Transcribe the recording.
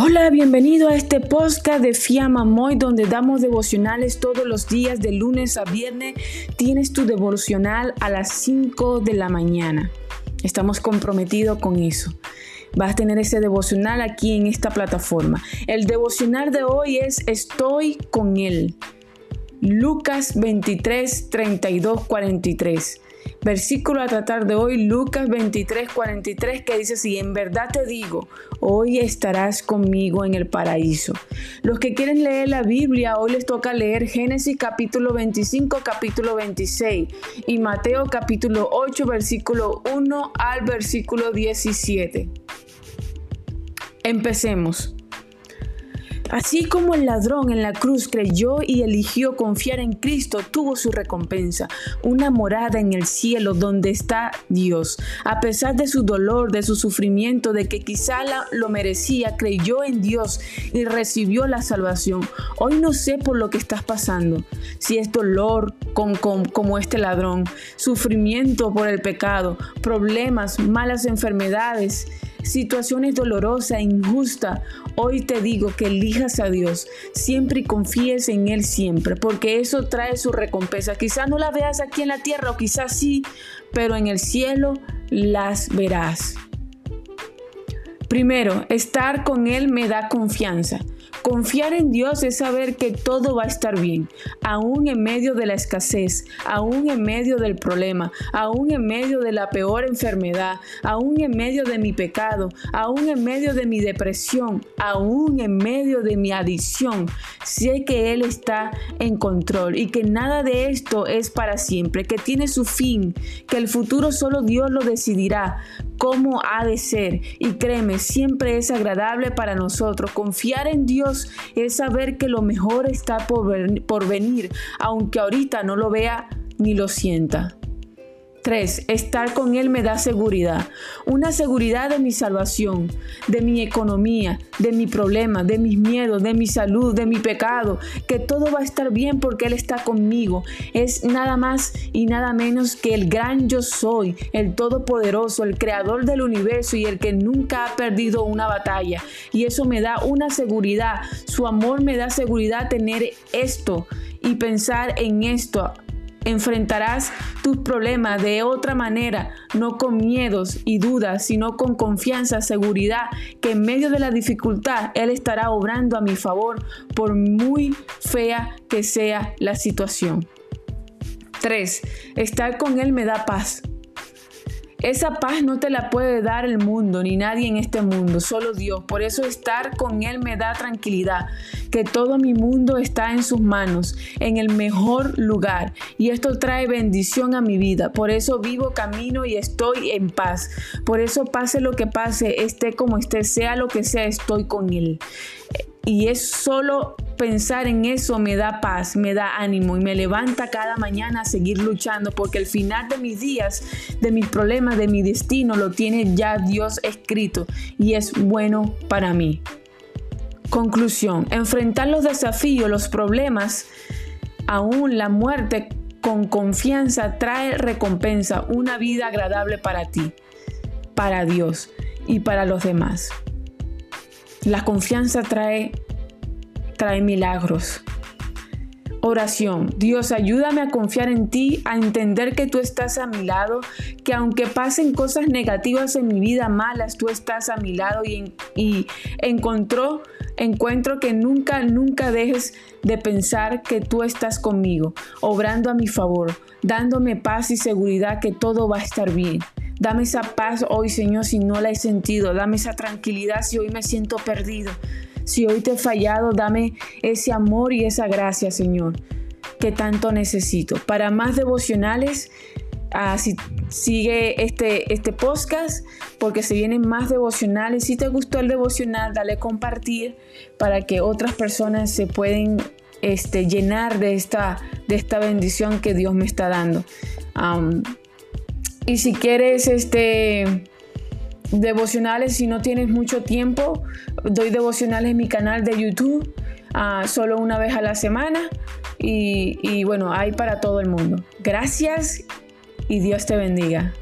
Hola, bienvenido a este podcast de Fiamma Moy donde damos devocionales todos los días de lunes a viernes. Tienes tu devocional a las 5 de la mañana. Estamos comprometidos con eso. Vas a tener ese devocional aquí en esta plataforma. El devocional de hoy es Estoy con Él. Lucas 23, 32, 43. Versículo a tratar de hoy, Lucas 23, 43, que dice así, en verdad te digo, hoy estarás conmigo en el paraíso. Los que quieren leer la Biblia, hoy les toca leer Génesis capítulo 25, capítulo 26 y Mateo capítulo 8, versículo 1 al versículo 17. Empecemos. Así como el ladrón en la cruz creyó y eligió confiar en Cristo, tuvo su recompensa, una morada en el cielo donde está Dios. A pesar de su dolor, de su sufrimiento, de que quizá lo merecía, creyó en Dios y recibió la salvación. Hoy no sé por lo que estás pasando, si es dolor como este ladrón, sufrimiento por el pecado, problemas, malas enfermedades situaciones dolorosas injustas, hoy te digo que elijas a Dios siempre y confíes en Él siempre, porque eso trae su recompensa. Quizás no la veas aquí en la tierra o quizás sí, pero en el cielo las verás. Primero, estar con Él me da confianza. Confiar en Dios es saber que todo va a estar bien, aún en medio de la escasez, aún en medio del problema, aún en medio de la peor enfermedad, aún en medio de mi pecado, aún en medio de mi depresión, aún en medio de mi adicción. Sé que Él está en control y que nada de esto es para siempre, que tiene su fin, que el futuro solo Dios lo decidirá cómo ha de ser. Y créeme, siempre es agradable para nosotros. Confiar en Dios es saber que lo mejor está por, venir, aunque ahorita no lo vea ni lo sienta. 3. Estar con Él me da seguridad. Una seguridad de mi salvación, de mi economía, de mi problema, de mis miedos, de mi salud, de mi pecado. Que todo va a estar bien porque Él está conmigo. Es nada más y nada menos que el gran yo soy, el todopoderoso, el creador del universo y el que nunca ha perdido una batalla. Y eso me da una seguridad. Su amor me da seguridad tener esto y pensar en esto Enfrentarás tus problemas de otra manera, no con miedos y dudas, sino con confianza, seguridad, que en medio de la dificultad Él estará obrando a mi favor, por muy fea que sea la situación. 3. Estar con Él me da paz. Esa paz no te la puede dar el mundo, ni nadie en este mundo, solo Dios. Por eso estar con Él me da tranquilidad, que todo mi mundo está en sus manos, en el mejor lugar. Y esto trae bendición a mi vida. Por eso vivo, camino y estoy en paz. Por eso pase lo que pase, esté como esté, sea lo que sea, estoy con Él. Y es solo pensar en eso me da paz, me da ánimo y me levanta cada mañana a seguir luchando porque el final de mis días, de mis problemas, de mi destino lo tiene ya Dios escrito y es bueno para mí. Conclusión, enfrentar los desafíos, los problemas, aún la muerte con confianza trae recompensa, una vida agradable para ti, para Dios y para los demás. La confianza trae trae milagros. Oración. Dios, ayúdame a confiar en ti, a entender que tú estás a mi lado, que aunque pasen cosas negativas en mi vida, malas, tú estás a mi lado y, y encontró, encuentro que nunca, nunca dejes de pensar que tú estás conmigo, obrando a mi favor, dándome paz y seguridad que todo va a estar bien. Dame esa paz hoy, Señor, si no la he sentido. Dame esa tranquilidad si hoy me siento perdido. Si hoy te he fallado, dame ese amor y esa gracia, Señor, que tanto necesito. Para más devocionales, ah, sigue este, este podcast porque se vienen más devocionales. Si te gustó el devocional, dale compartir para que otras personas se pueden este, llenar de esta, de esta bendición que Dios me está dando. y si quieres este, devocionales si no tienes mucho tiempo. Doy devocionales en mi canal de YouTube ah, solo una vez a la semana y, y bueno, hay para todo el mundo. Gracias y Dios te bendiga.